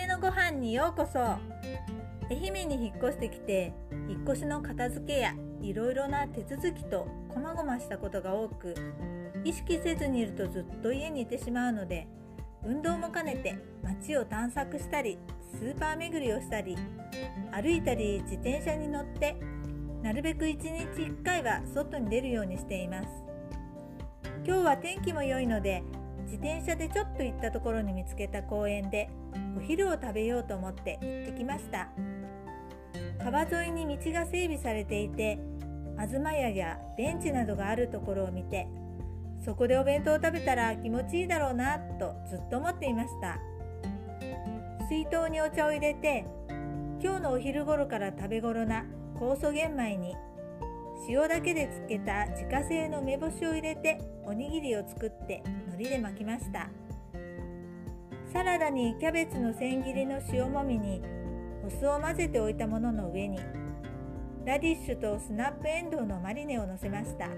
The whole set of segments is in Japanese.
音のご飯にようこそ。愛媛に引っ越してきて引っ越しの片付けやいろいろな手続きとこまごましたことが多く意識せずにいるとずっと家にいてしまうので運動も兼ねて街を探索したりスーパー巡りをしたり歩いたり自転車に乗ってなるべく1日1回は外に出るようにしています。今日は天気も良いので自転車でちょっと行ったところに見つけた公園でお昼を食べようと思って行ってきました。川沿いに道が整備されていて東屋やベンチなどがあるところを見てそこでお弁当を食べたら気持ちいいだろうなとずっと思っていました。水筒にお茶を入れて今日のお昼頃から食べ頃な酵素玄米に塩だけで漬けた自家製の梅干しを入れておにぎりを作って海苔で巻きました。サラダにキャベツの千切りの塩もみにお酢を混ぜておいたものの上にラディッシュとスナップエンドウのマリネをのせました。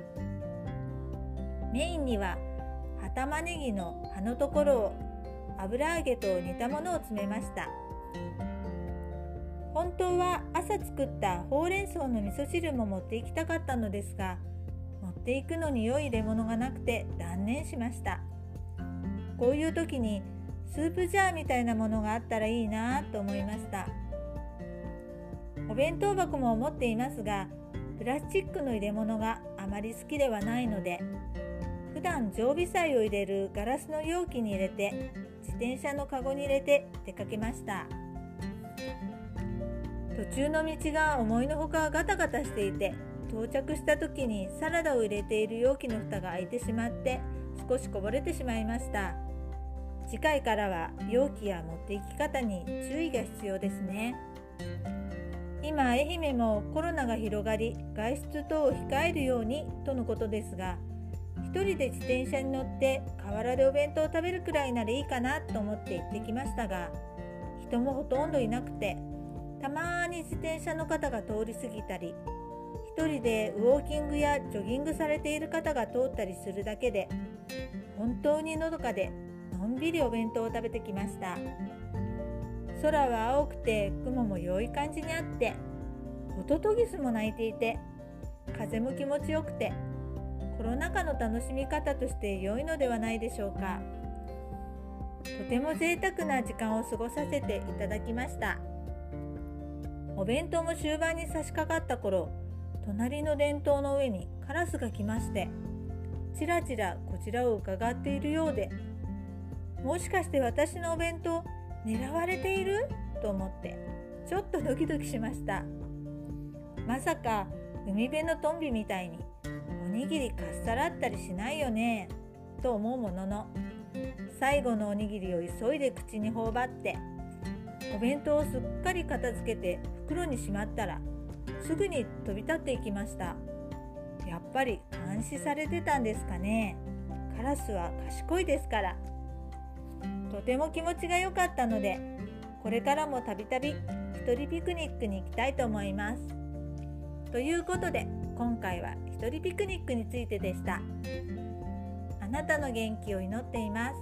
メインには葉玉ねぎの葉のところを油揚げと煮たものを詰めました。本当は朝作ったほうれん草の味噌汁も持って行きたかったのですが持っていくのに良い入れ物がなくて断念しました。こういう時にスープジャーみたいなものがあったらいいなと思いました。お弁当箱も持っていますがプラスチックの入れ物があまり好きではないので普段常備菜を入れるガラスの容器に入れて自転車のカゴに入れて出かけました。途中の道が思いのほかガタガタしていて到着した時にサラダを入れている容器の蓋が開いてしまって少しこぼれてしまいました。次回からは容器や持っていき方に注意が必要ですね。今愛媛もコロナが広がり外出等を控えるようにとのことですが一人で自転車に乗って河原でお弁当を食べるくらいならいいかなと思って行ってきましたが人もほとんどいなくてたまに自転車の方が通り過ぎたり一人でウォーキングやジョギングされている方が通ったりするだけで本当にのどかでのんびりお弁当を食べてきました。空は青くて雲も良い感じにあってホトトギスも鳴いていて風も気持ちよくてコロナ禍の楽しみ方として良いのではないでしょうか。とても贅沢な時間を過ごさせていただきました。お弁当も終盤に差し掛かった頃隣の電灯の上にカラスが来ましてちらちらこちらを伺っているようでもしかして私のお弁当狙われている？と思ってちょっとドキドキしました。まさか海辺のトンビみたいにおにぎりかっさらったりしないよね？と思うものの最後のおにぎりを急いで口に頬張ってお弁当をすっかり片付けて袋にしまったらすぐに飛び立っていきました。やっぱり監視されてたんですかね。カラスは賢いですから。とても気持ちが良かったのでこれからもたびたび一人ピクニックに行きたいと思います。ということで今回は一人ピクニックについてでした。あなたの元気を祈っています。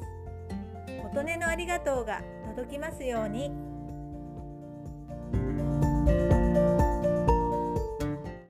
琴音のありがとうが届きますように。